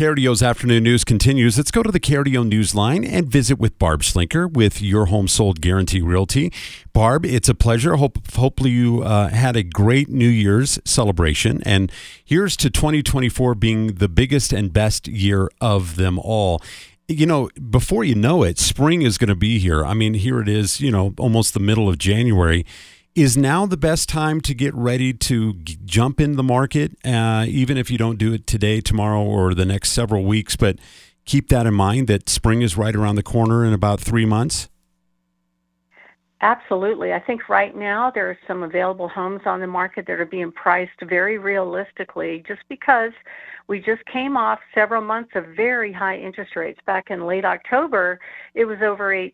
KRDO's afternoon news continues. Let's go to the KRDO news line and visit with Barb Schlinker with Your Home Sold Guarantee Realty. Barb, it's a pleasure. Hope hopefully you uh, had a great New Year's celebration, and here's to 2024 being the biggest and best year of them all. You know, before you know it, spring is going to be here. I mean, here it is. You know, almost the middle of January is now the best time to get ready to g- jump in the market, uh, even if you don't do it today, tomorrow, or the next several weeks. But keep that in mind that spring is right around the corner in about three months. Absolutely. I think right now there are some available homes on the market that are being priced very realistically just because we just came off several months of very high interest rates. Back in late October, it was over 8%.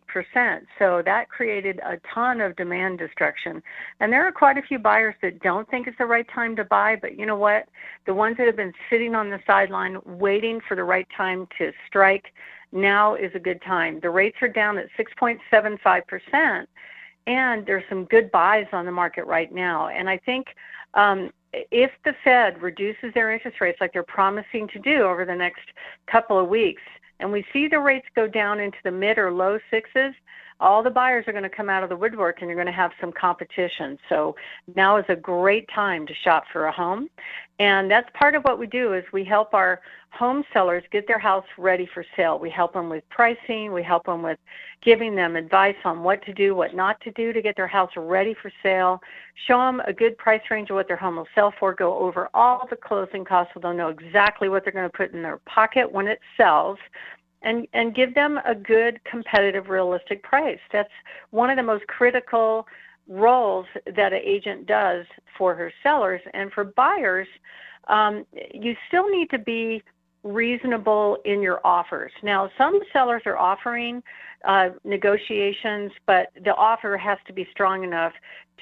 So that created a ton of demand destruction. And there are quite a few buyers that don't think it's the right time to buy, but you know what? The ones that have been sitting on the sideline waiting for the right time to strike, now is a good time. The rates are down at 6.75% and there's some good buys on the market right now. And I think um, if the Fed reduces their interest rates like they're promising to do over the next couple of weeks, and we see the rates go down into the mid or low sixes, all the buyers are going to come out of the woodwork and you're going to have some competition. So now is a great time to shop for a home. And that's part of what we do is we help our home sellers get their house ready for sale. We help them with pricing, we help them with giving them advice on what to do, what not to do to get their house ready for sale, show them a good price range of what their home will sell for, go over all the closing costs so they'll know exactly what they're going to put in their pocket when it sells and and give them a good competitive realistic price. That's one of the most critical roles that an agent does for her sellers and for buyers um, you still need to be reasonable in your offers now some sellers are offering uh, negotiations but the offer has to be strong enough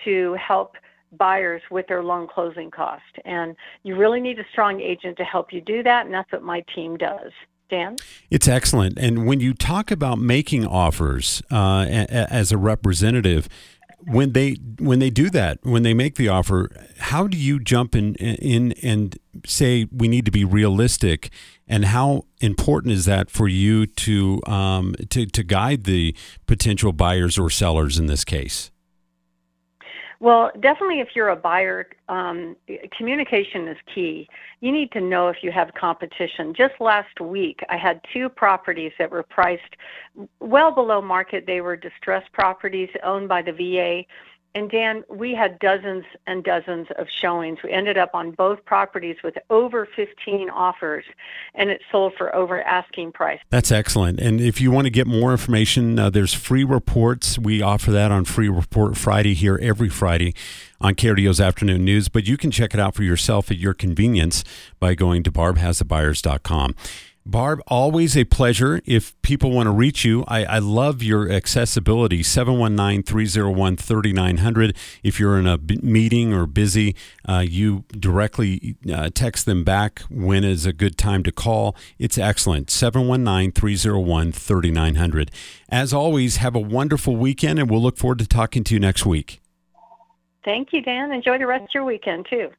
to help buyers with their loan closing cost and you really need a strong agent to help you do that and that's what my team does Dan? It's excellent. And when you talk about making offers uh, a, as a representative, when they when they do that, when they make the offer, how do you jump in in and say we need to be realistic? And how important is that for you to um, to to guide the potential buyers or sellers in this case? Well, definitely if you're a buyer, um, communication is key. You need to know if you have competition. Just last week, I had two properties that were priced well below market. They were distressed properties owned by the VA and Dan, we had dozens and dozens of showings. We ended up on both properties with over 15 offers, and it sold for over asking price. That's excellent. And if you want to get more information, uh, there's free reports. We offer that on Free Report Friday here every Friday on KRDO's Afternoon News, but you can check it out for yourself at your convenience by going to barbhasthebuyers.com. Barb, always a pleasure. If people want to reach you, I, I love your accessibility 719 301 3900. If you're in a b- meeting or busy, uh, you directly uh, text them back when is a good time to call. It's excellent 719 301 3900. As always, have a wonderful weekend, and we'll look forward to talking to you next week. Thank you, Dan. Enjoy the rest of your weekend, too.